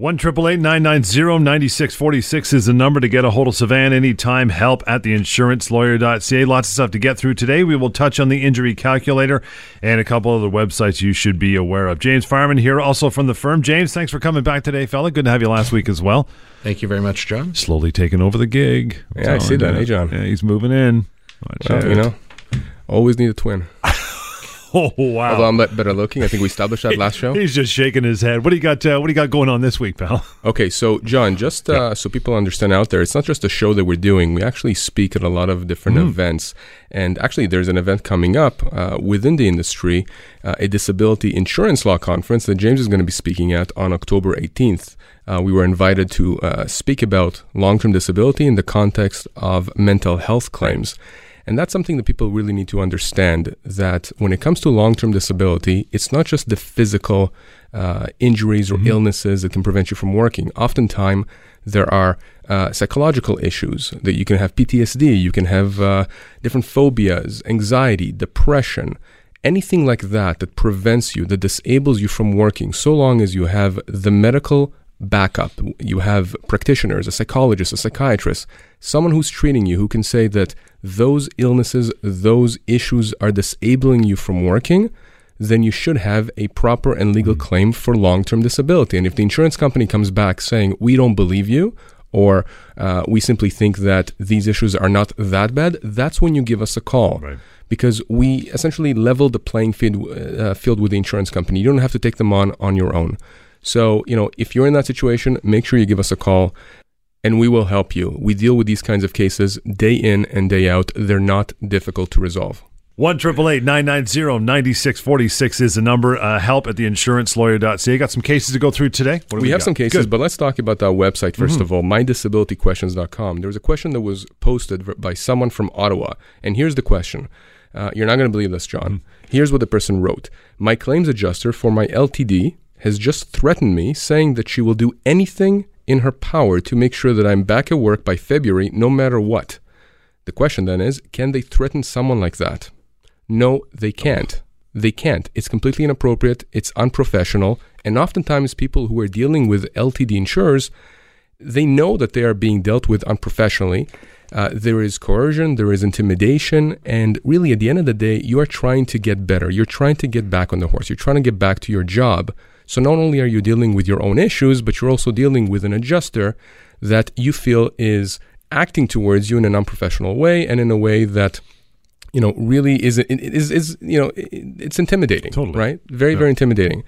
One triple eight nine nine zero ninety six forty six is the number to get a hold of Sivan anytime. Help at theinsurancelawyer.ca. Lots of stuff to get through today. We will touch on the injury calculator and a couple other websites you should be aware of. James Fireman here, also from the firm. James, thanks for coming back today, fella. Good to have you last week as well. Thank you very much, John. Slowly taking over the gig. I'm Yeah, I see that. you. Hey, John. Yeah, he's moving in. Watch Well, out. you know, always need a twin. Oh wow. Although I'm bet- better looking. I think we established that last show. He's just shaking his head. What do you got? Uh, what do you got going on this week, pal? Okay, so John, just uh, so people understand out there, it's not just a show that we're doing. We actually speak at a lot of different events, and actually, there's an event coming up uh, within the industry, uh, a disability insurance law conference that James is going to be speaking at on October 18th. Uh, we were invited to uh, speak about long-term disability in the context of mental health claims. And that's something that people really need to understand that when it comes to long term disability, it's not just the physical uh, injuries or illnesses that can prevent you from working. Oftentimes, there are uh, psychological issues that you can have PTSD, you can have uh, different phobias, anxiety, depression, anything like that that prevents you, that disables you from working, so long as you have the medical backup. You have practitioners, a psychologist, a psychiatrist, someone who's treating you who can say that those illnesses, those issues are disabling you from working, then you should have a proper and legal claim for long term disability. And if the insurance company comes back saying, we don't believe you, or uh, we simply think that these issues are not that bad, that's when you give us a call. Right. Because we essentially level the playing field, uh, field with the insurance company. You don't have to take them on on your own. So, you know, if you're in that situation, make sure you give us a call and we will help you. We deal with these kinds of cases day in and day out. They're not difficult to resolve. One triple eight nine nine zero ninety six forty six is the number. Uh, help at theinsurancelawyer.ca. Got some cases to go through today. Do we, have got? some cases, Good. Mm-hmm. but let's talk about that website 1st of all, mydisabilityquestions.com. There was a question that was posted by someone from Ottawa, and here's the question. Uh, you're not going to believe this, John. Mm-hmm. Here's what the person wrote My claims adjuster for my LTD has just threatened me, saying that she will do anything in her power to make sure that I'm back at work by February, no matter what. The question then is can they threaten someone like that? No, they can't. They can't. It's completely inappropriate. It's unprofessional. And oftentimes, people who are dealing with LTD insurers, they know that they are being dealt with unprofessionally. Uh, there is coercion, there is intimidation, and really, at the end of the day, you are trying to get better. You're trying to get back on the horse. You're trying to get back to your job. So not only are you dealing with your own issues, but you're also dealing with an adjuster that you feel is acting towards you in an unprofessional way and in a way that you know really is is is you know it's intimidating Totally. right? Very very intimidating.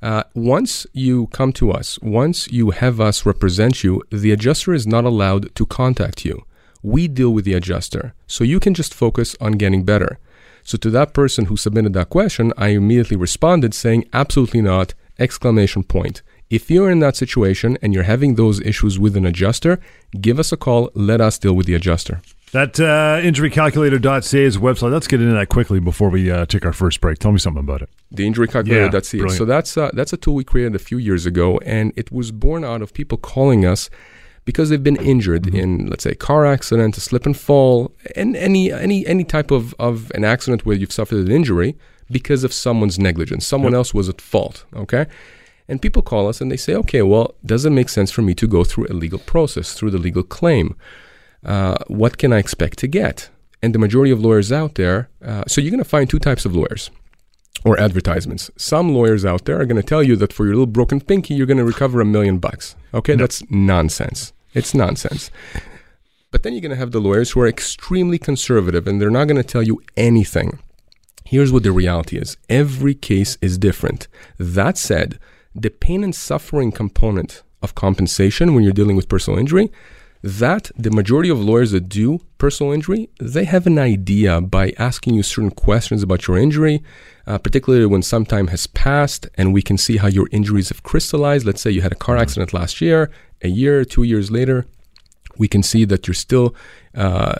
Uh, once you come to us once you have us represent you the adjuster is not allowed to contact you. We deal with the adjuster. So you can just focus on getting better. So to that person who submitted that question i immediately responded saying absolutely not exclamation point if you're in that situation and you're having those issues with an adjuster give us a call let us deal with the adjuster That uh, injurycalculator.ca is website. Let's get into that quickly before we uh, take our first break. Tell me something about it. the injury calculator. Yeah. So that's uh, that's a tool we created a few years ago, and it was born out of people calling us because they've been injured Mm-hmm. in, let's say, a car accident, a slip and fall, and any any any type of of an accident where you've suffered an injury because of someone's negligence. Someone Yep. else was at fault. Okay. And people call us and they say, okay, well, does it make sense for me to go through a legal process, through the legal claim? Uh, what can I expect to get? And the majority of lawyers out there, uh, so you're going to find two types of lawyers or advertisements. Some lawyers out there are going to tell you that for your little broken pinky, you're going to recover a million bucks. Okay, that's nonsense. It's nonsense. But then you're going to have the lawyers who are extremely conservative and they're not going to tell you anything. Here's what the reality is every case is different. That said, the pain and suffering component of compensation when you're dealing with personal injury, that the majority of lawyers that do personal injury, they have an idea by asking you certain questions about your injury, uh, particularly when some time has passed and we can see how your injuries have crystallized. Let's say you had a car accident last year, a year, two years later, we can see that you're still uh,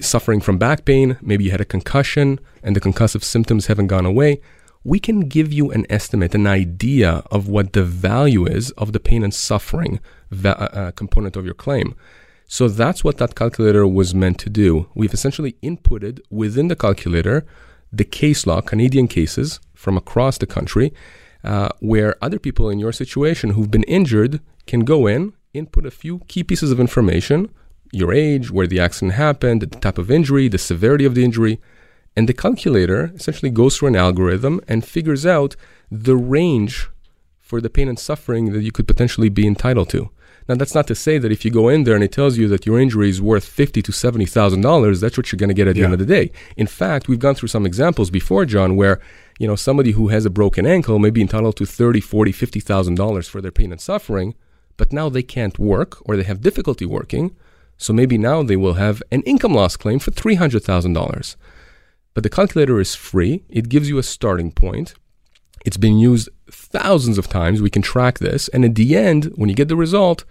suffering from back pain. Maybe you had a concussion and the concussive symptoms haven't gone away. We can give you an estimate, an idea of what the value is of the pain and suffering va- uh, component of your claim. So that's what that calculator was meant to do. We've essentially inputted within the calculator the case law, Canadian cases from across the country, uh, where other people in your situation who've been injured can go in, input a few key pieces of information your age, where the accident happened, the type of injury, the severity of the injury. And the calculator essentially goes through an algorithm and figures out the range for the pain and suffering that you could potentially be entitled to. Now, that's not to say that if you go in there and it tells you that your injury is worth fifty to seventy thousand dollars, that's what you're going to get at the end of the day. In fact, we've gone through some examples before, John, where you know somebody who has a broken ankle may be entitled to thirty, forty, fifty thousand dollars for their pain and suffering, but now they can't work or they have difficulty working, so maybe now they will have an income loss claim for three hundred thousand dollars. But the calculator is free. It gives you a starting point. It's been used thousands of times. We can track this. And at the end, when you get the result,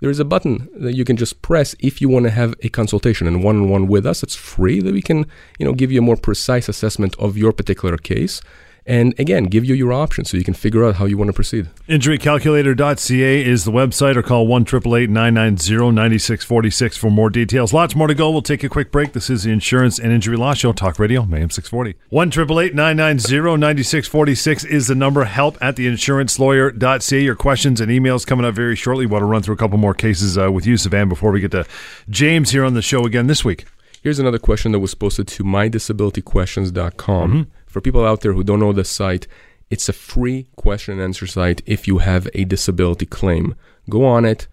there is a button that you can just press if you want to have a consultation and one-on-one with us. It's free that we can, you know, give you a more precise assessment of your particular case. And again, give you your options so you can figure out how you want to proceed. Injurycalculator.ca is the website or call 1 990 9646 for more details. Lots more to go. We'll take a quick break. This is the Insurance and Injury Law Show, Talk Radio, AM 640. 1 990 9646 is the number. Help at theinsurancelawyer.ca. Your questions and emails coming up very shortly. Want to run through a couple more cases uh, with you, Sivan, before we get to James here on the show again this week. Here's another question that was posted to mydisabilityquestions.com. For people out there who don't know the site, it's a free question and answer site if you have a disability claim. Go on it,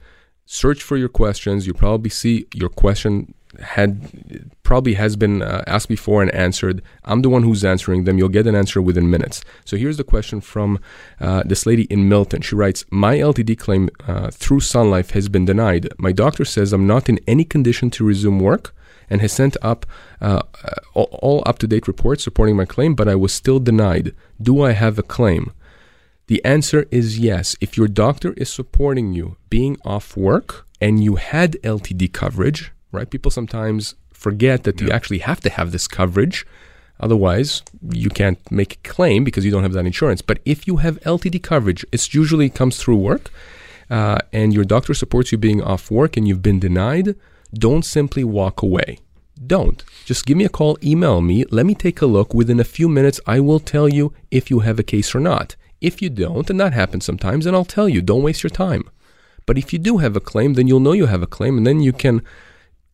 search for your questions. You probably see your question had probably has been uh, asked before and answered. I'm the one who's answering them. You'll get an answer within minutes. So here's the question from uh, this lady in Milton. She writes, "My LTD claim uh, through Sun Life has been denied. My doctor says I'm not in any condition to resume work." And has sent up uh, all, all up to date reports supporting my claim, but I was still denied. Do I have a claim? The answer is yes. If your doctor is supporting you being off work and you had LTD coverage, right? People sometimes forget that you actually have to have this coverage. Otherwise, you can't make a claim because you don't have that insurance. But if you have LTD coverage, it usually comes through work, uh, and your doctor supports you being off work and you've been denied, don't simply walk away. Don't. Just give me a call, email me, let me take a look. Within a few minutes, I will tell you if you have a case or not. If you don't, and that happens sometimes, then I'll tell you, don't waste your time. But if you do have a claim, then you'll know you have a claim, and then you can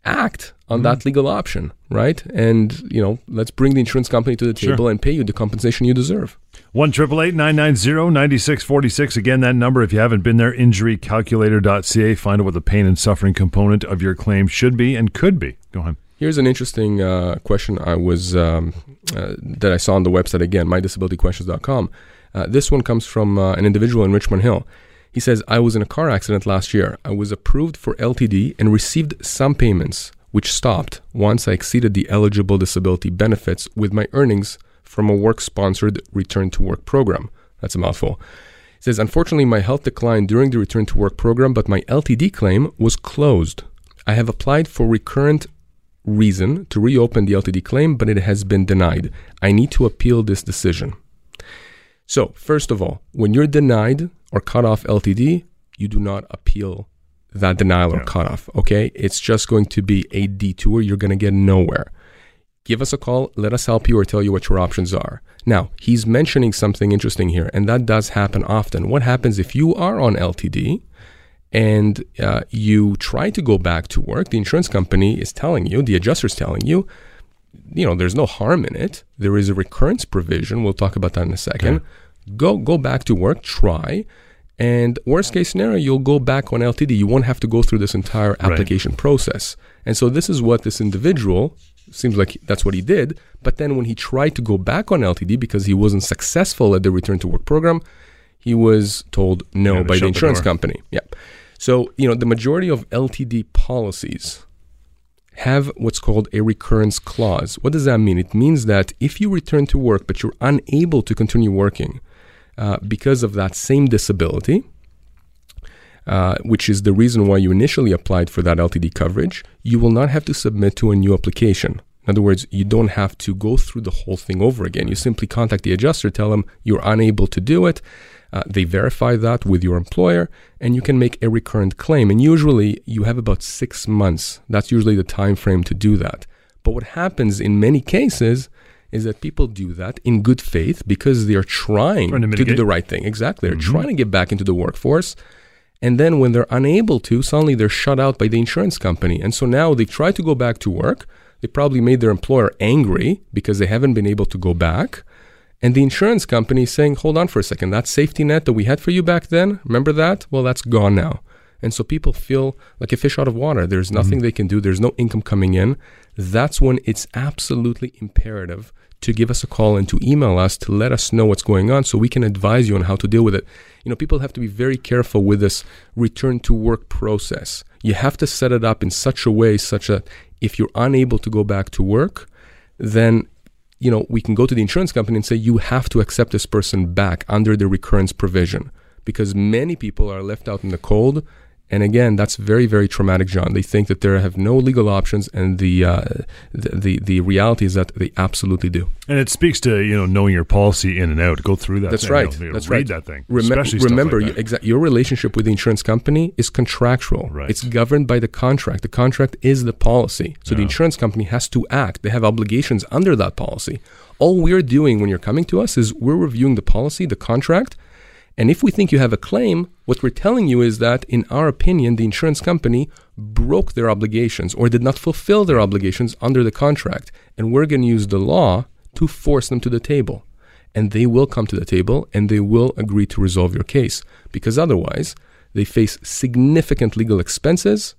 act on that legal option, right? And, you know, let's bring the insurance company to the table and pay you the compensation you deserve. 1 990 9646. Again, that number, if you haven't been there, injurycalculator.ca. Find out what the pain and suffering component of your claim should be and could be. Go ahead. Here's an interesting uh, question I was um, uh, that I saw on the website again, mydisabilityquestions.com. Uh, this one comes from uh, an individual in Richmond Hill. He says, I was in a car accident last year. I was approved for LTD and received some payments, which stopped once I exceeded the eligible disability benefits with my earnings from a work sponsored return to work program. That's a mouthful. He says, Unfortunately, my health declined during the return to work program, but my LTD claim was closed. I have applied for recurrent reason to reopen the LTD claim, but it has been denied. I need to appeal this decision. So, first of all, when you're denied or cut off LTD, you do not appeal that denial or Yeah. cutoff. Okay, it's just going to be a detour. You're going to get nowhere. Give us a call. Let us help you or tell you what your options are. Now, he's mentioning something interesting here, and that does happen often. What happens if you are on LTD and uh, you try to go back to work? The insurance company is telling you, the adjuster's telling you, you know, there's no harm in it. There is a recurrence provision. We'll talk about that in a second. Go go back to work. Try. And worst case scenario, you'll go back on LTD. You won't have to go through this entire application process. And so this is what this individual seems like that's what he did. But then when he tried to go back on LTD because he wasn't successful at the return to work program, he was told no Yeah, by the the insurance door. company. Yeah. So, you know, the majority of LTD policies have what's called a recurrence clause. What does that mean? It means that if you return to work but you're unable to continue working uh, because of that same disability, uh, which is the reason why you initially applied for that LTD coverage, you will not have to submit to a new application. In other words, you don't have to go through the whole thing over again. You simply contact the adjuster, tell them you're unable to do it. Uh, they verify that with your employer, and you can make a recurrent claim. And usually, you have about six months. That's usually the time frame to do that. But what happens in many cases is that people do that in good faith because they are trying, Trying to to, do the right thing. Exactly, they're trying to get back into the workforce. And then when they're unable to, suddenly they're shut out by the insurance company. And so now they try to go back to work. They probably made their employer angry because they haven't been able to go back. And the insurance company is saying, hold on for a second, that safety net that we had for you back then, remember that? Well, that's gone now. And so people feel like a fish out of water. There's nothing mm-hmm. they can do, there's no income coming in. That's when it's absolutely imperative to give us a call and to email us to let us know what's going on so we can advise you on how to deal with it. You know, people have to be very careful with this return to work process. You have to set it up in such a way such that if you're unable to go back to work, then you know, we can go to the insurance company and say you have to accept this person back under the recurrence provision because many people are left out in the cold and again, that's very, very traumatic, John. They think that they have no legal options, and the, uh, the, the the reality is that they absolutely do. And it speaks to you know knowing your policy in and out. Go through that. That's thing, right. You know, that's read right. that thing. Rem- remember, like exa- your relationship with the insurance company is contractual. Right. It's governed by the contract. The contract is the policy. So yeah. the insurance company has to act. They have obligations under that policy. All we're doing when you're coming to us is we're reviewing the policy, the contract, and if we think you have a claim, what we're telling you is that, in our opinion, the insurance company broke their obligations or did not fulfill their obligations under the contract. And we're going to use the law to force them to the table. And they will come to the table and they will agree to resolve your case because otherwise they face significant legal expenses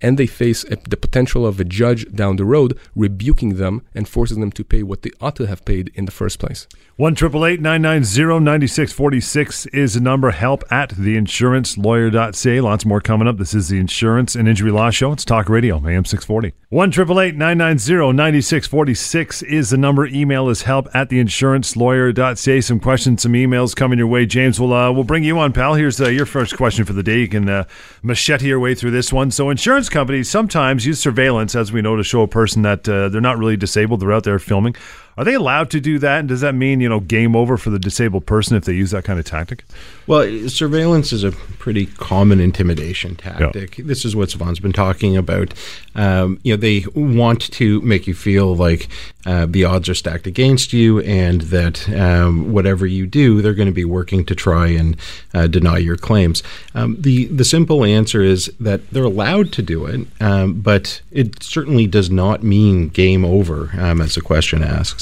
and they face a, the potential of a judge down the road rebuking them and forcing them to pay what they ought to have paid in the first place. One triple eight nine nine zero ninety six forty six is the number. Help at theinsurancelawyer.ca. Lots more coming up. This is the Insurance and Injury Law Show. It's Talk Radio, AM six forty. One triple eight nine nine zero ninety six forty six is the number. Email is help at theinsurancelawyer.ca. Some questions, some emails coming your way. James, we'll uh, we'll bring you on, pal. Here's uh, your first question for the day. You can uh, machete your way through this one. So, insurance companies sometimes use surveillance, as we know, to show a person that uh, they're not really disabled. They're out there filming. Are they allowed to do that? And does that mean, you know, game over for the disabled person if they use that kind of tactic? Well, surveillance is a pretty common intimidation tactic. Yeah. This is what Sivan's been talking about. Um, you know, they want to make you feel like uh, the odds are stacked against you and that um, whatever you do, they're going to be working to try and uh, deny your claims. Um, the, the simple answer is that they're allowed to do it, um, but it certainly does not mean game over, um, as the question asks.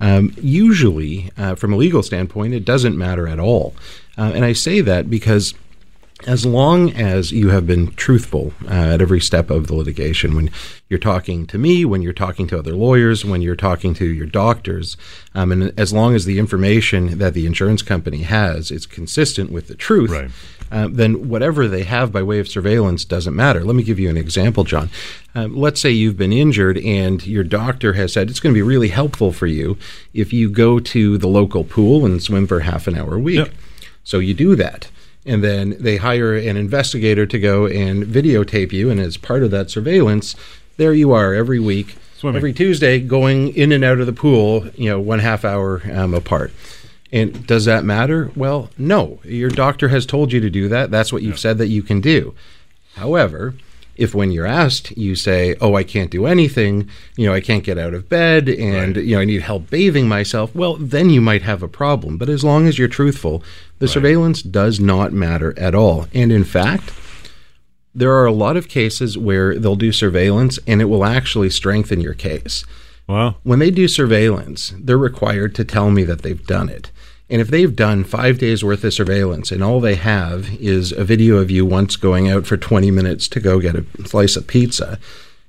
Um, usually, uh, from a legal standpoint, it doesn't matter at all. Uh, and I say that because as long as you have been truthful uh, at every step of the litigation, when you're talking to me, when you're talking to other lawyers, when you're talking to your doctors, um, and as long as the information that the insurance company has is consistent with the truth, right. uh, then whatever they have by way of surveillance doesn't matter. Let me give you an example, John. Um, let's say you've been injured and your doctor has said it's going to be really helpful for you if you go to the local pool and swim for half an hour a week. Yep. So you do that and then they hire an investigator to go and videotape you. And as part of that surveillance there you are every week Swimming. every tuesday going in and out of the pool you know one half hour um, apart. And does that matter? Well no. Your doctor has told you to do that. That's what you've yeah. said that you can do. However if when you're asked you say oh i can't do anything. You know i can't get out of bed and right. you know i need help bathing myself. Well then you might have a problem. But as long as you're truthful the right. surveillance does not matter at all. And in fact there are a lot of cases where they'll do surveillance and it will actually strengthen your case. Wow. When they do surveillance they're required to tell me that they've done it and if they've done five days worth of surveillance and all they have is a video of you once going out for 20 minutes to go get a slice of pizza,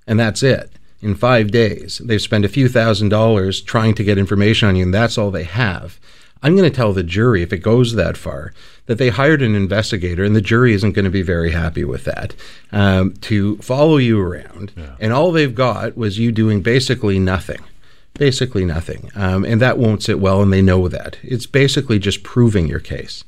and that's it, in five days, they've spent a few thousand dollars trying to get information on you, and that's all they have. I'm going to tell the jury, if it goes that far, that they hired an investigator, and the jury isn't going to be very happy with that, um, to follow you around. Yeah. And all they've got was you doing basically nothing basically nothing. Um, and that won't sit well, and they know that. It's basically just proving your case.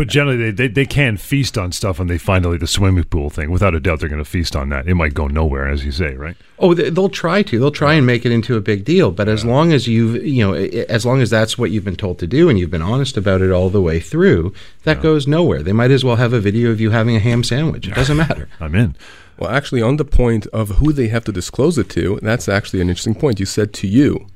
But generally, they, they, they can feast on stuff when they find like the swimming pool thing. Without a doubt, they're going to feast on that. It might go nowhere, as you say, right? Oh, they'll try to. They'll try and make it into a big deal. But as long as you've, you know, as long as that's what you've been told to do and you've been honest about it all the way through, that yeah. goes nowhere. They might as well have a video of you having a ham sandwich. It doesn't matter. I'm in. Well, actually, on the point of who they have to disclose it to, that's actually an interesting point. You said to you,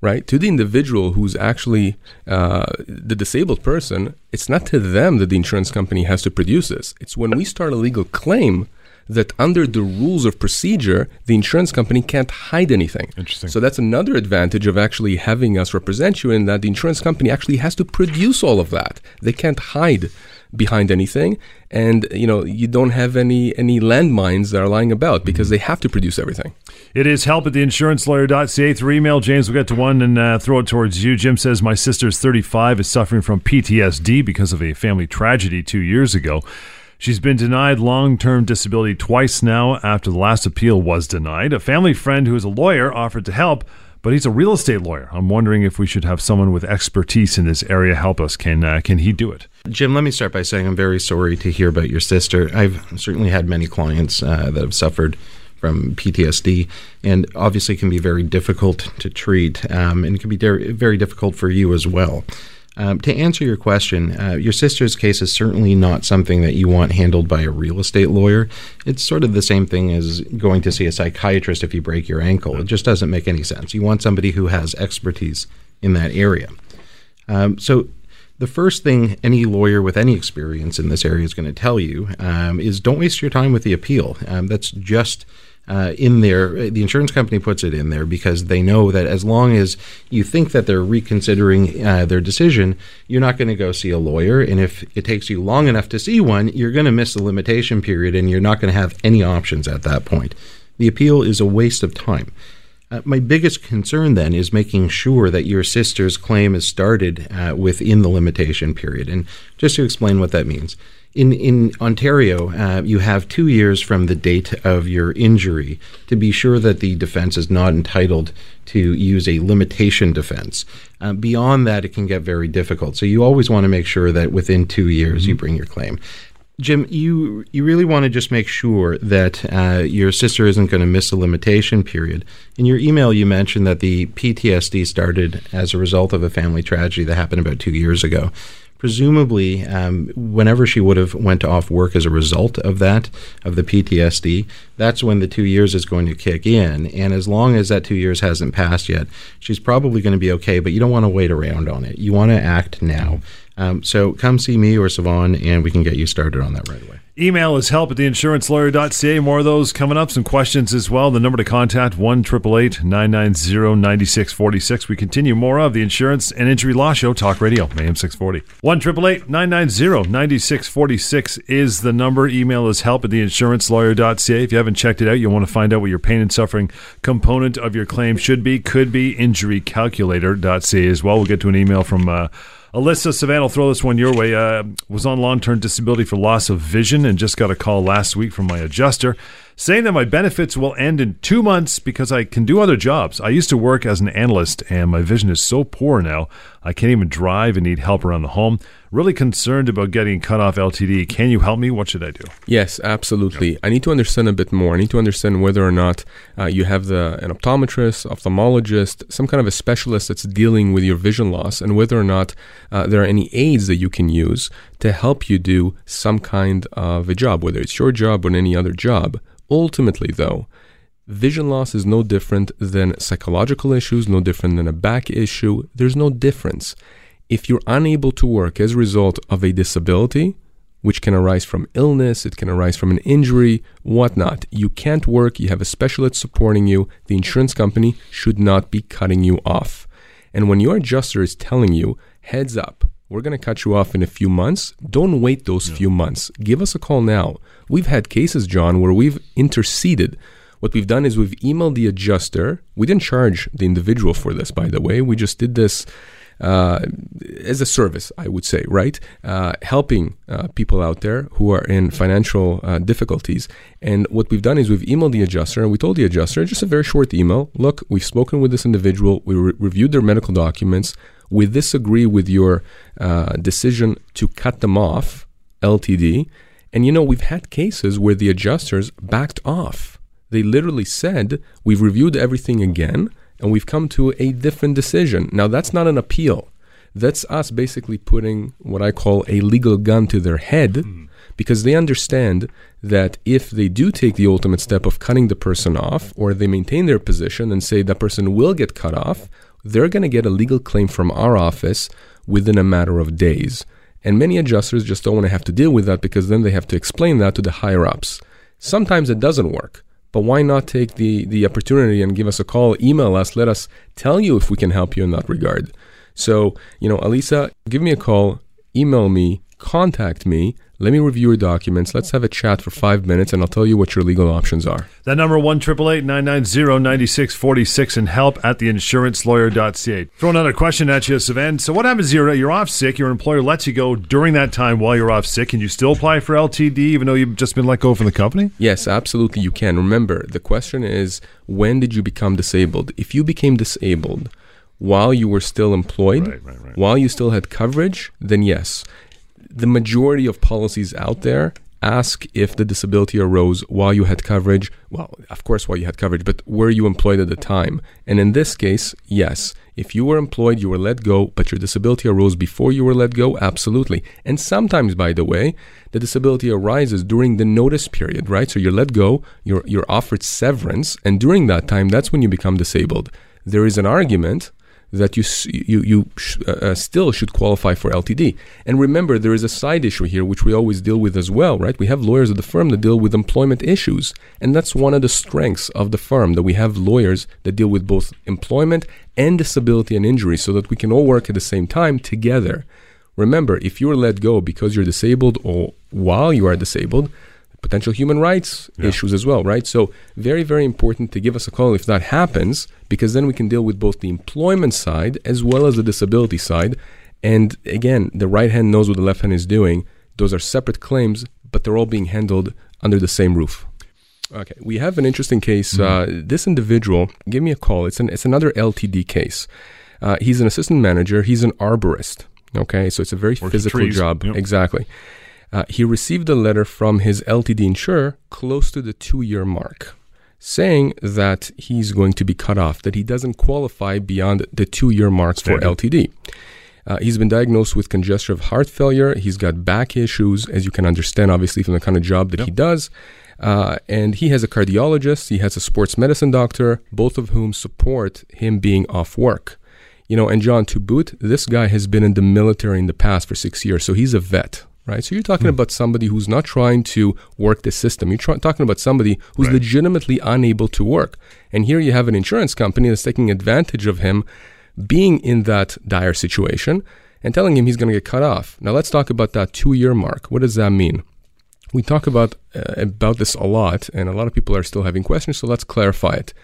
right? To the individual who's actually uh, the disabled person, it's not to them that the insurance company has to produce this. It's when we start a legal claim that under the rules of procedure, the insurance company can't hide anything. Interesting. So that's another advantage of actually having us represent you in that the insurance company actually has to produce all of that. They can't hide behind anything and you know you don't have any any landmines that are lying about because they have to produce everything It is help at the insurancelawyer.ca through email. James, we'll get to one and uh, throw it towards you. Jim says, My sister's 35 is suffering from PTSD because of a family tragedy two years ago. She's been denied long term disability twice now after the last appeal was denied. A family friend who is a lawyer offered to help, but he's a real estate lawyer. I'm wondering if we should have someone with expertise in this area help us. Can, uh, can he do it? Jim, let me start by saying I'm very sorry to hear about your sister. I've certainly had many clients uh, that have suffered from PTSD, and obviously can be very difficult to treat, um, and it can be der- very difficult for you as well. Um, to answer your question, uh, your sister's case is certainly not something that you want handled by a real estate lawyer. It's sort of the same thing as going to see a psychiatrist if you break your ankle. It just doesn't make any sense. You want somebody who has expertise in that area. Um, so, the first thing any lawyer with any experience in this area is going to tell you um, is don't waste your time with the appeal. Um, that's just uh, in there. The insurance company puts it in there because they know that as long as you think that they're reconsidering uh, their decision, you're not going to go see a lawyer. And if it takes you long enough to see one, you're going to miss the limitation period and you're not going to have any options at that point. The appeal is a waste of time. Uh, my biggest concern then is making sure that your sister's claim is started uh, within the limitation period. And just to explain what that means, in in Ontario, uh, you have two years from the date of your injury to be sure that the defense is not entitled to use a limitation defense. Uh, beyond that, it can get very difficult. So you always want to make sure that within two years you bring your claim. Jim, you you really want to just make sure that uh, your sister isn't going to miss a limitation period. In your email, you mentioned that the PTSD started as a result of a family tragedy that happened about two years ago. Presumably, um, whenever she would have went off work as a result of that, of the PTSD, that's when the two years is going to kick in. And as long as that two years hasn't passed yet, she's probably going to be okay. But you don't want to wait around on it. You want to act now. Um, so come see me or Sivan, and we can get you started on that right away. Email is help at theinsurancelawyer.ca. More of those coming up. Some questions as well. The number to contact, 1 990 9646. We continue more of the Insurance and Injury Law Show, Talk Radio, AM 640. 1 990 9646 is the number. Email is help at theinsurancelawyer.ca. If you haven't checked it out, you'll want to find out what your pain and suffering component of your claim should be, could be, injurycalculator.ca as well. We'll get to an email from. Uh, Alyssa Savannah, I'll throw this one your way. Uh, was on long term disability for loss of vision and just got a call last week from my adjuster saying that my benefits will end in two months because I can do other jobs. I used to work as an analyst and my vision is so poor now, I can't even drive and need help around the home. Really concerned about getting cut off LTD. Can you help me? What should I do? Yes, absolutely. I need to understand a bit more. I need to understand whether or not uh, you have the an optometrist, ophthalmologist, some kind of a specialist that's dealing with your vision loss, and whether or not uh, there are any aids that you can use to help you do some kind of a job, whether it's your job or any other job. Ultimately, though, vision loss is no different than psychological issues, no different than a back issue. There's no difference. If you're unable to work as a result of a disability, which can arise from illness, it can arise from an injury, whatnot. You can't work, you have a specialist supporting you, the insurance company should not be cutting you off. And when your adjuster is telling you, heads up, we're going to cut you off in a few months. Don't wait those yeah. few months. Give us a call now. We've had cases, John, where we've interceded. What we've done is we've emailed the adjuster. We didn't charge the individual for this, by the way. We just did this uh, as a service, I would say, right? Uh, helping uh, people out there who are in financial uh, difficulties. And what we've done is we've emailed the adjuster and we told the adjuster just a very short email look, we've spoken with this individual, we re- reviewed their medical documents we disagree with your uh, decision to cut them off, LTD. And you know, we've had cases where the adjusters backed off. They literally said, We've reviewed everything again and we've come to a different decision. Now, that's not an appeal. That's us basically putting what I call a legal gun to their head mm. because they understand that if they do take the ultimate step of cutting the person off or they maintain their position and say that person will get cut off, they're going to get a legal claim from our office within a matter of days. And many adjusters just don't want to have to deal with that because then they have to explain that to the higher ups. Sometimes it doesn't work, but why not take the, the opportunity and give us a call, email us, let us tell you if we can help you in that regard. So, you know, Alisa, give me a call, email me, contact me. Let me review your documents. Let's have a chat for five minutes, and I'll tell you what your legal options are. That number one triple eight nine nine zero ninety six forty six and help at theinsurancelawyer.ca. Throw another question at you, Sivan. So what happens? You're you're off sick. Your employer lets you go during that time while you're off sick. Can you still apply for LTD even though you've just been let go from the company? Yes, absolutely. You can. Remember, the question is when did you become disabled? If you became disabled while you were still employed, Right, right, right. while you still had coverage, then yes. The majority of policies out there ask if the disability arose while you had coverage. Well, of course, while you had coverage, but were you employed at the time? And in this case, yes. If you were employed, you were let go, but your disability arose before you were let go, absolutely. And sometimes, by the way, the disability arises during the notice period, right? So you're let go, you're, you're offered severance, and during that time, that's when you become disabled. There is an argument that you you you sh- uh, uh, still should qualify for LTD. And remember, there is a side issue here which we always deal with as well, right? We have lawyers at the firm that deal with employment issues, and that's one of the strengths of the firm that we have lawyers that deal with both employment and disability and injury, so that we can all work at the same time together. Remember, if you're let go because you're disabled or while you are disabled, potential human rights issues as well, right? So, very, very important to give us a call if that happens, because then we can deal with both the employment side as well as the disability side. And again, the right hand knows what the left hand is doing. Those are separate claims, but they're all being handled under the same roof. Okay, we have an interesting case. Uh, this individual gave me a call. It's an it's another LTD case. Uh, he's an assistant manager. He's an arborist. Okay, so it's a very Works physical job. Yep. Exactly. Uh, he received a letter from his LTD insurer close to the two year mark saying that he's going to be cut off, that he doesn't qualify beyond the two year mark Standard. for LTD. Uh, he's been diagnosed with congestive heart failure. He's got back issues, as you can understand, obviously, from the kind of job that he does. Uh, and he has a cardiologist, he has a sports medicine doctor, both of whom support him being off work. You know, and John, to boot, this guy has been in the military in the past for six years, so he's a vet, right? So you're talking about somebody who's not trying to work the system. You're try- talking about somebody who's Right. legitimately unable to work. And here you have an insurance company that's taking advantage of him being in that dire situation and telling him he's going to get cut off. Now let's talk about that two year mark. What does that mean? We talk about uh, about this a lot, and a lot of people are still having questions. So let's clarify it.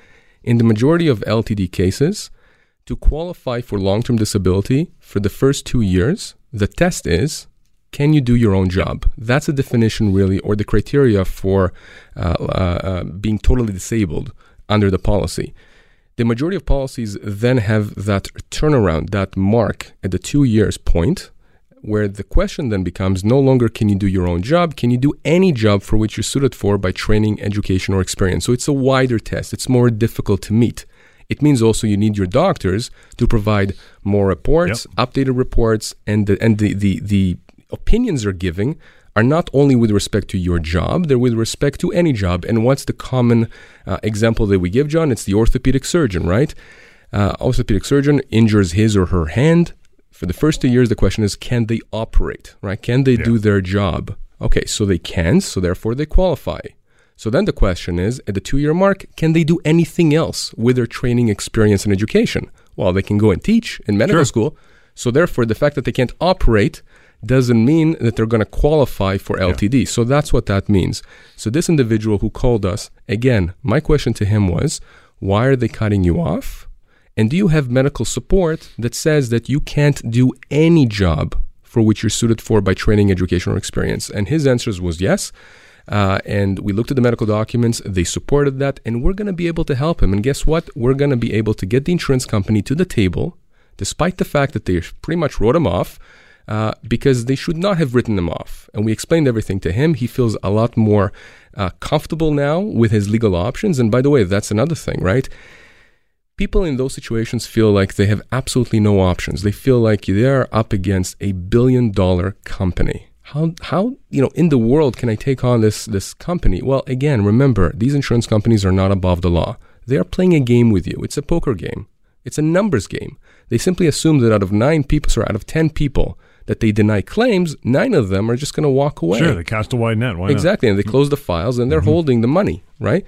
In the majority of LTD cases, to qualify for long term disability for the first two years, the test is can you do your own job? That's the definition, really, or the criteria for uh, uh, uh, being totally disabled under the policy. The majority of policies then have that turnaround, that mark at the two years point, where the question then becomes no longer can you do your own job, can you do any job for which you're suited for by training, education, or experience. So it's a wider test, it's more difficult to meet. It means also you need your doctors to provide more reports, updated reports, and the, and the, the, the opinions they're giving are not only with respect to your job, they're with respect to any job. And what's the common uh, example that we give, John? It's the orthopedic surgeon, right? Uh, orthopedic surgeon injures his or her hand. For the first two years, the question is can they operate, right? Can they do their job? Okay, so they can, so therefore they qualify. So then the question is at the two year mark, can they do anything else with their training, experience, and education? Well, they can go and teach in medical Sure. school. So therefore, the fact that they can't operate doesn't mean that they're going to qualify for LTD. So that's what that means. So this individual who called us, again, my question to him was, why are they cutting you off? And do you have medical support that says that you can't do any job for which you're suited for by training, education, or experience? And his answers was yes. Uh, and we looked at the medical documents, they supported that, and we're going to be able to help him. And guess what? We're going to be able to get the insurance company to the table, despite the fact that they pretty much wrote him off, uh, because they should not have written him off. And we explained everything to him. He feels a lot more uh, comfortable now with his legal options. And by the way, that's another thing, right? People in those situations feel like they have absolutely no options. They feel like they are up against a billion dollar company. How, how you know in the world can I take on this this company? Well, again, remember these insurance companies are not above the law. They are playing a game with you. It's a poker game. It's a numbers game. They simply assume that out of nine people, sorry, out of 10 people that they deny claims, nine of them are just going to walk away. Sure, they cast a wide net. Why exactly. And they close the files and they're mm-hmm. holding the money, right?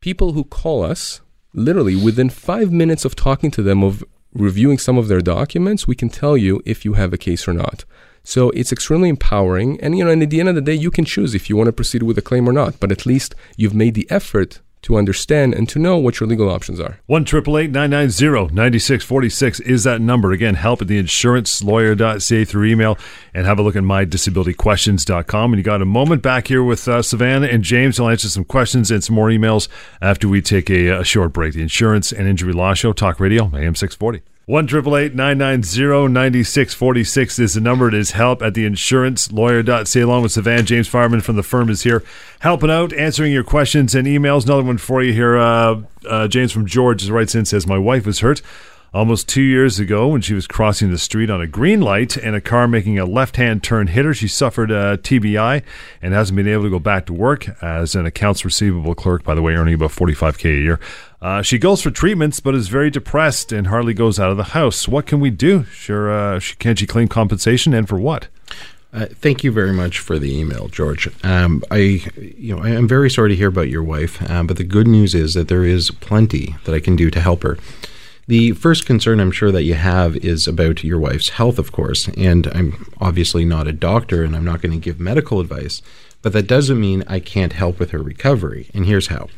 People who call us, literally within five minutes of talking to them, of reviewing some of their documents, we can tell you if you have a case or not. So it's extremely empowering. And, you know, and at the end of the day, you can choose if you want to proceed with a claim or not. But at least you've made the effort to understand and to know what your legal options are. 1 9646 is that number. Again, help at the insurancelawyer.ca through email and have a look at mydisabilityquestions.com. And you got a moment back here with uh, Savannah and James. I'll answer some questions and some more emails after we take a, a short break. The Insurance and Injury Law Show, Talk Radio, AM 640. One triple eight nine nine zero ninety six forty six is the number. It is help at the insurance lawyer.ca along with Sivan. James Fireman from the firm is here helping out, answering your questions and emails. Another one for you here. Uh, uh, James from George writes in says, My wife was hurt almost two years ago when she was crossing the street on a green light and a car making a left hand turn hit her. She suffered a TBI and hasn't been able to go back to work as an accounts receivable clerk, by the way, earning about 45K a year. Uh, she goes for treatments, but is very depressed and hardly goes out of the house. What can we do? Sure, uh, she, can she claim compensation, and for what? Uh, thank you very much for the email, George. Um, I, you know, I am very sorry to hear about your wife, um, but the good news is that there is plenty that I can do to help her. The first concern I'm sure that you have is about your wife's health, of course, and I'm obviously not a doctor and I'm not going to give medical advice, but that doesn't mean I can't help with her recovery. And here's how.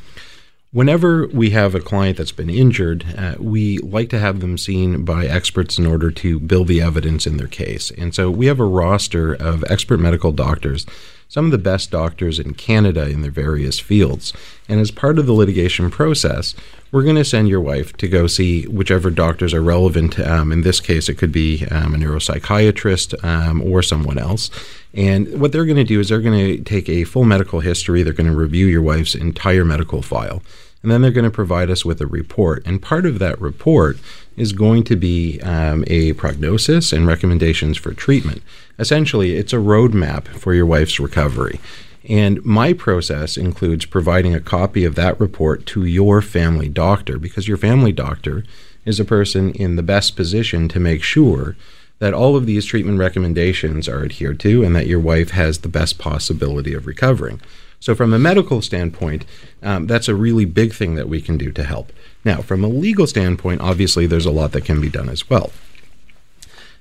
Whenever we have a client that's been injured, uh, we like to have them seen by experts in order to build the evidence in their case. And so we have a roster of expert medical doctors, some of the best doctors in Canada in their various fields. And as part of the litigation process, we're going to send your wife to go see whichever doctors are relevant. Um, in this case, it could be um, a neuropsychiatrist um, or someone else. And what they're going to do is they're going to take a full medical history, they're going to review your wife's entire medical file and then they're going to provide us with a report. And part of that report is going to be um, a prognosis and recommendations for treatment. Essentially, it's a roadmap for your wife's recovery. And my process includes providing a copy of that report to your family doctor because your family doctor is a person in the best position to make sure that all of these treatment recommendations are adhered to and that your wife has the best possibility of recovering. So, from a medical standpoint, um, that's a really big thing that we can do to help. Now, from a legal standpoint, obviously, there's a lot that can be done as well.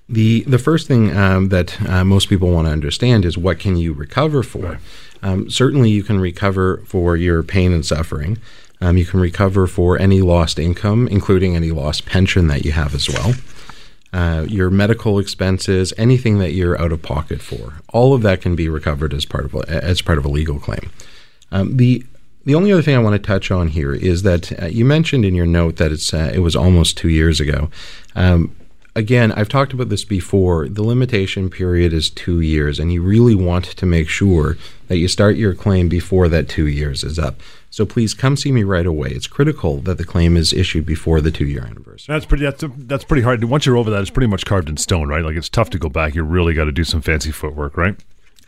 The, the first thing um, that uh, most people want to understand is what can you recover for? Right. Um, certainly, you can recover for your pain and suffering. Um, you can recover for any lost income, including any lost pension that you have as well uh, your medical expenses, anything that you're out of pocket for. All of that can be recovered as part of a, as part of a legal claim. Um, the the only other thing I want to touch on here is that uh, you mentioned in your note that it's uh, it was almost two years ago. Um, again, I've talked about this before. The limitation period is two years, and you really want to make sure that you start your claim before that two years is up. So please come see me right away. It's critical that the claim is issued before the two year anniversary. That's pretty. That's, that's pretty hard. Once you're over that, it's pretty much carved in stone, right? Like it's tough to go back. You really got to do some fancy footwork, right?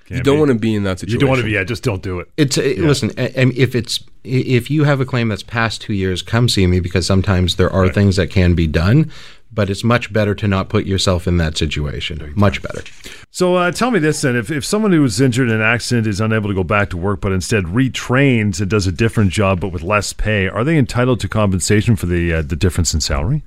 Can't you don't be. want to be in that situation. You don't want to be. Yeah, just don't do it. It's uh, yeah. listen. if it's if you have a claim that's past two years, come see me because sometimes there are right. things that can be done but it's much better to not put yourself in that situation. Much better. So uh, tell me this then: if, if someone who was injured in an accident is unable to go back to work, but instead retrains and does a different job but with less pay, are they entitled to compensation for the uh, the difference in salary?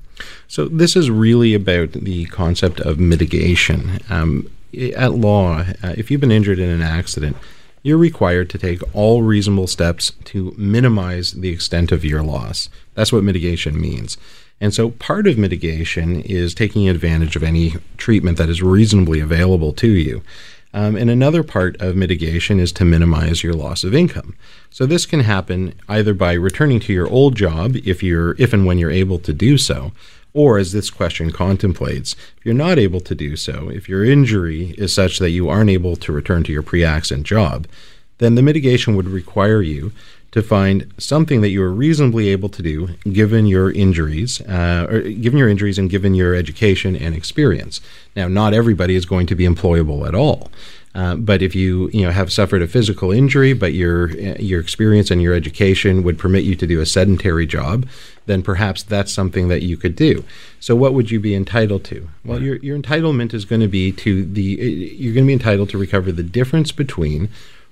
So this is really about the concept of mitigation. Um, at law, uh, if you've been injured in an accident, you're required to take all reasonable steps to minimize the extent of your loss. That's what mitigation means. And so part of mitigation is taking advantage of any treatment that is reasonably available to you. Um, and another part of mitigation is to minimize your loss of income. So this can happen either by returning to your old job if you're if and when you're able to do so, or as this question contemplates, if you're not able to do so, if your injury is such that you aren't able to return to your pre-accident job, then the mitigation would require you to find something that you are reasonably able to do given your injuries, uh, or given your injuries and given your education and experience. Now, not everybody is going to be employable at all, Uh, but if you you know have suffered a physical injury, but your your experience and your education would permit you to do a sedentary job, then perhaps that's something that you could do. So what would you be entitled to? Well, your your entitlement is going to be to the you're going to be entitled to recover the difference between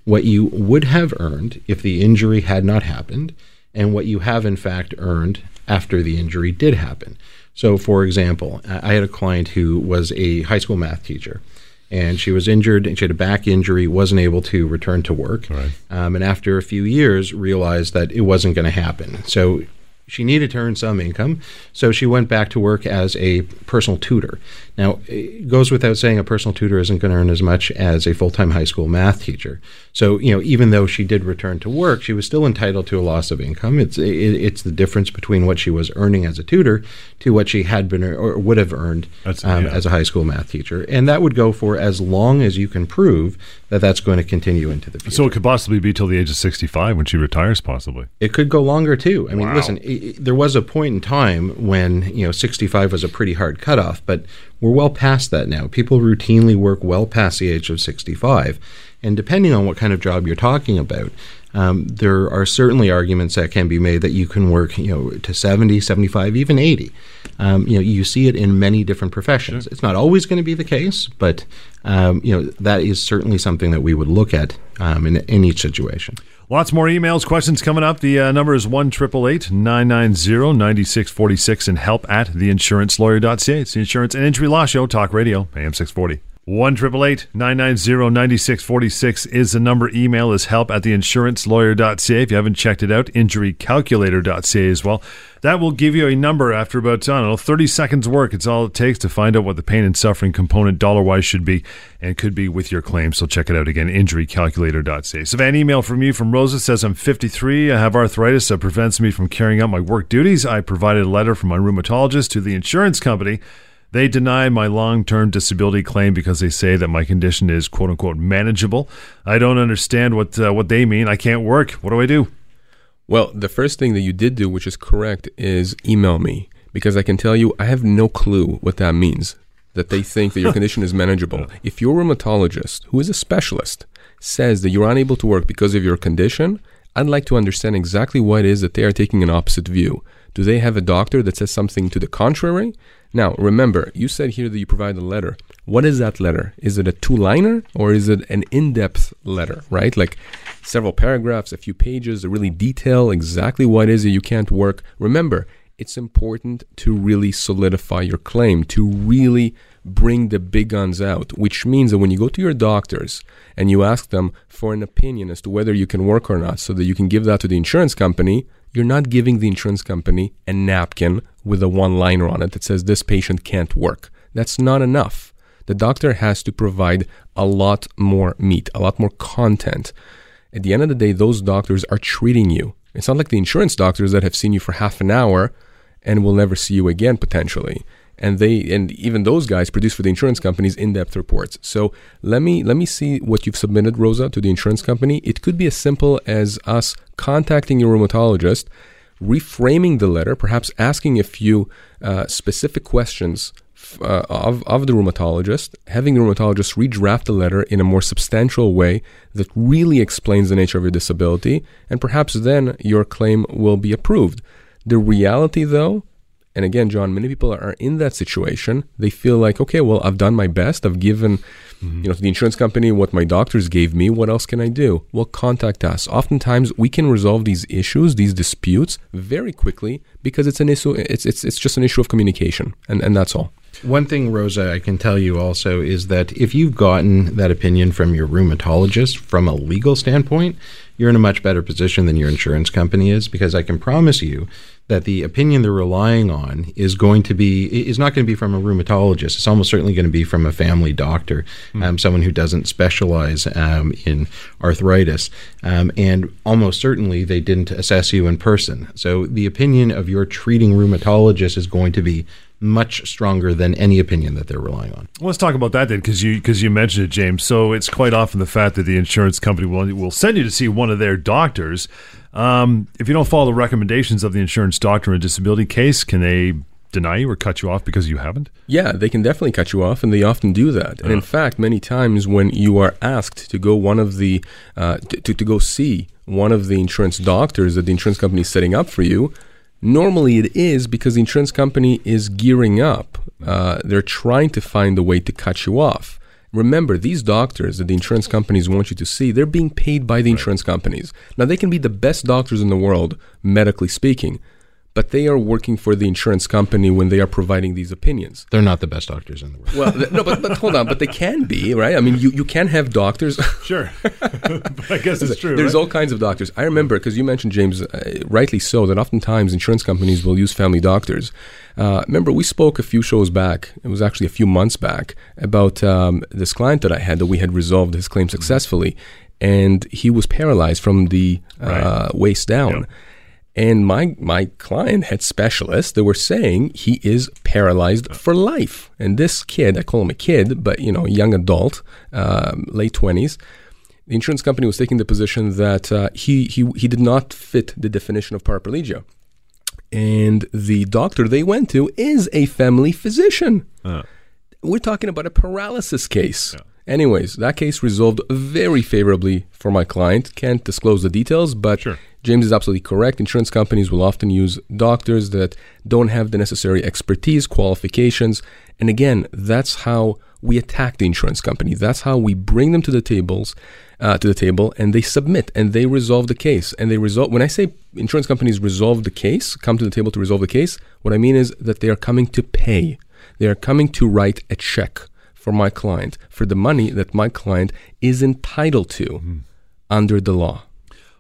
what you would have earned if the injury had not happened and what you have in fact earned after the injury did happen. So, for example, I had a client who was a high school math teacher and she was injured and she had a back injury wasn't able to return to work right. um, and after a few years realized that it wasn't going to happen so she needed to earn some income, so she went back to work as a personal tutor. Now, it goes without saying a personal tutor isn't going to earn as much as a full time high school math teacher. So, you know, even though she did return to work, she was still entitled to a loss of income. It's it, it's the difference between what she was earning as a tutor to what she had been or would have earned um, yeah. as a high school math teacher, and that would go for as long as you can prove that that's going to continue into the future. So it could possibly be till the age of 65 when she retires, possibly. It could go longer too. I mean, wow. listen, it, there was a point in time when you know 65 was a pretty hard cutoff, but we're well past that now. People routinely work well past the age of 65, and depending on what kind of job you're talking about, um, there are certainly arguments that can be made that you can work, you know, to 70, 75, even 80. Um, you know, you see it in many different professions. Sure. It's not always going to be the case, but um, you know that is certainly something that we would look at um, in, in each situation. Lots more emails, questions coming up. The uh, number is 1 990 9646 and help at theinsurancelawyer.ca. It's the Insurance and Injury Law Show, Talk Radio, AM 640. 1 990 9646 is the number. Email is help at theinsurancelawyer.ca. If you haven't checked it out, injurycalculator.ca as well. That will give you a number after about, I don't know, 30 seconds work. It's all it takes to find out what the pain and suffering component dollar wise should be and could be with your claim. So check it out again, injurycalculator.ca. So, an email from you from Rosa says, I'm 53. I have arthritis that prevents me from carrying out my work duties. I provided a letter from my rheumatologist to the insurance company they deny my long term disability claim because they say that my condition is quote unquote manageable. I don't understand what, uh, what they mean. I can't work. What do I do? Well, the first thing that you did do, which is correct, is email me because I can tell you I have no clue what that means. That they think that your condition is manageable. If your rheumatologist, who is a specialist, says that you're unable to work because of your condition, I'd like to understand exactly what it is that they are taking an opposite view. Do they have a doctor that says something to the contrary? Now, remember, you said here that you provide a letter. What is that letter? Is it a two liner or is it an in depth letter, right? Like several paragraphs, a few pages that really detail exactly what is it you can't work. Remember, it's important to really solidify your claim, to really bring the big guns out, which means that when you go to your doctors and you ask them for an opinion as to whether you can work or not, so that you can give that to the insurance company, you're not giving the insurance company a napkin with a one liner on it that says this patient can't work. That's not enough. The doctor has to provide a lot more meat, a lot more content. At the end of the day, those doctors are treating you. It's not like the insurance doctors that have seen you for half an hour and will never see you again potentially and they and even those guys produce for the insurance companies in-depth reports. So let me let me see what you've submitted, Rosa, to the insurance company. It could be as simple as us contacting your rheumatologist, reframing the letter, perhaps asking a few uh, specific questions uh, of, of the rheumatologist, having the rheumatologist redraft the letter in a more substantial way that really explains the nature of your disability, and perhaps then your claim will be approved. The reality, though, and again, John, many people are in that situation. They feel like, okay, well, I've done my best. I've given, mm-hmm. you know, to the insurance company what my doctors gave me. What else can I do? Well, contact us. Oftentimes, we can resolve these issues, these disputes, very quickly because it's an issue. It's it's it's just an issue of communication, and and that's all. One thing, Rosa, I can tell you also is that if you've gotten that opinion from your rheumatologist from a legal standpoint, you're in a much better position than your insurance company is because I can promise you that the opinion they're relying on is going to be is not going to be from a rheumatologist. It's almost certainly going to be from a family doctor, mm. um, someone who doesn't specialize um, in arthritis, um, and almost certainly they didn't assess you in person. So the opinion of your treating rheumatologist is going to be much stronger than any opinion that they're relying on. Well, let's talk about that then, because you because you mentioned it, James. So it's quite often the fact that the insurance company will will send you to see one of their doctors. Um, if you don't follow the recommendations of the insurance doctor in a disability case, can they deny you or cut you off because you haven't? Yeah, they can definitely cut you off, and they often do that. And in fact, many times when you are asked to go one of the uh, to, to, to go see one of the insurance doctors that the insurance company is setting up for you, normally it is because the insurance company is gearing up. Uh, they're trying to find a way to cut you off. Remember, these doctors that the insurance companies want you to see, they're being paid by the insurance companies. Now, they can be the best doctors in the world, medically speaking, but they are working for the insurance company when they are providing these opinions. They're not the best doctors in the world. Well, th- no, but, but hold on, but they can be, right? I mean, you, you can have doctors. Sure. I guess it's true. There's right? all kinds of doctors. I remember because you mentioned James, uh, rightly so, that oftentimes insurance companies will use family doctors. Uh, remember, we spoke a few shows back. It was actually a few months back about um, this client that I had that we had resolved his claim successfully, and he was paralyzed from the uh, Right. waist down. Yep. And my my client had specialists that were saying he is paralyzed for life. And this kid, I call him a kid, but you know, young adult, um, late twenties. The insurance company was taking the position that uh, he he he did not fit the definition of paraplegia, and the doctor they went to is a family physician. Uh, We're talking about a paralysis case. Anyways, that case resolved very favorably for my client. Can't disclose the details, but Sure. James is absolutely correct. Insurance companies will often use doctors that don't have the necessary expertise, qualifications. And again, that's how we attack the insurance company. That's how we bring them to the tables, uh, to the table, and they submit and they resolve the case. And they resolve. When I say insurance companies resolve the case, come to the table to resolve the case, what I mean is that they are coming to pay. They are coming to write a check for my client for the money that my client is entitled to under the law.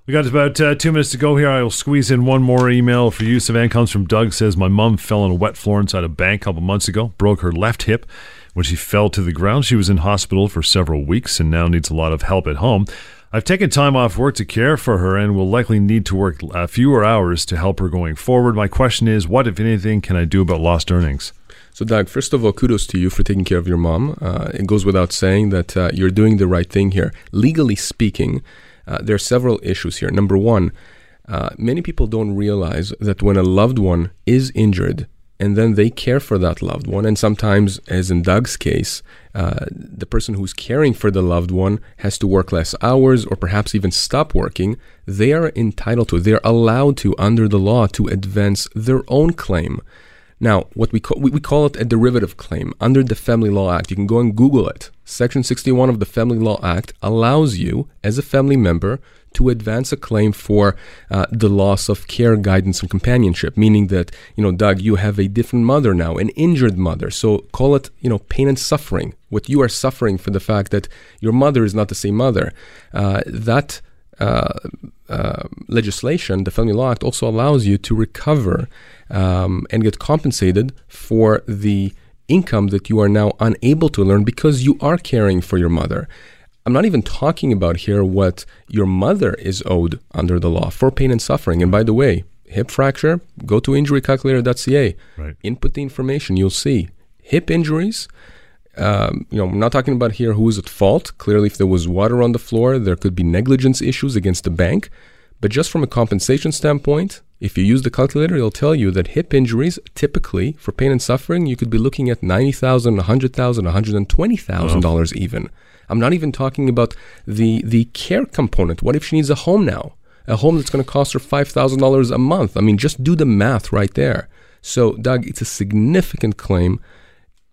We got about uh, two minutes to go here. I will squeeze in one more email for you. Sivan comes from Doug. Says my mom fell on a wet floor inside a bank a couple months ago, broke her left hip. When she fell to the ground, she was in hospital for several weeks and now needs a lot of help at home. I've taken time off work to care for her and will likely need to work uh, fewer hours to help her going forward. My question is, what, if anything, can I do about lost earnings? So, Doug, first of all, kudos to you for taking care of your mom. Uh, it goes without saying that uh, you're doing the right thing here. Legally speaking, uh, there are several issues here. Number one, uh, many people don't realize that when a loved one is injured and then they care for that loved one, and sometimes, as in Doug's case, uh, the person who's caring for the loved one has to work less hours or perhaps even stop working, they are entitled to, they're allowed to, under the law, to advance their own claim. Now, what we call we, we call it a derivative claim under the Family Law Act. You can go and Google it. Section 61 of the Family Law Act allows you, as a family member, to advance a claim for uh, the loss of care, guidance, and companionship. Meaning that you know, Doug, you have a different mother now, an injured mother. So call it you know pain and suffering. What you are suffering for the fact that your mother is not the same mother. Uh, that legislation, the Family Law Act, also allows you to recover um, and get compensated for the income that you are now unable to learn because you are caring for your mother. I'm not even talking about here what your mother is owed under the law for pain and suffering. And by the way, hip fracture, go to injurycalculator.ca. Right. Input the information, you'll see hip injuries. Um, you know, I'm not talking about here who is at fault. Clearly, if there was water on the floor, there could be negligence issues against the bank. But just from a compensation standpoint, if you use the calculator, it'll tell you that hip injuries, typically for pain and suffering, you could be looking at ninety thousand, a hundred thousand, a hundred and twenty thousand dollars even. I'm not even talking about the the care component. What if she needs a home now? A home that's going to cost her five thousand dollars a month. I mean, just do the math right there. So, Doug, it's a significant claim.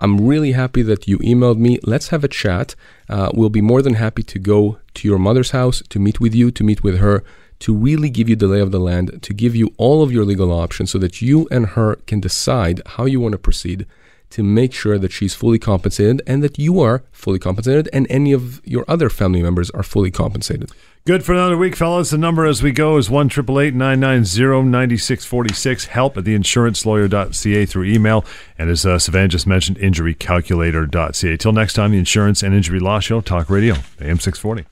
I'm really happy that you emailed me. Let's have a chat. Uh, we'll be more than happy to go to your mother's house to meet with you, to meet with her, to really give you the lay of the land, to give you all of your legal options so that you and her can decide how you want to proceed to make sure that she's fully compensated and that you are fully compensated and any of your other family members are fully compensated. Good for another week, fellas. The number as we go is 1 9646 Help at theinsurancelawyer.ca through email. And as uh, Sivan just mentioned, injurycalculator.ca. Till next time, the Insurance and Injury Law Show, Talk Radio, AM 640.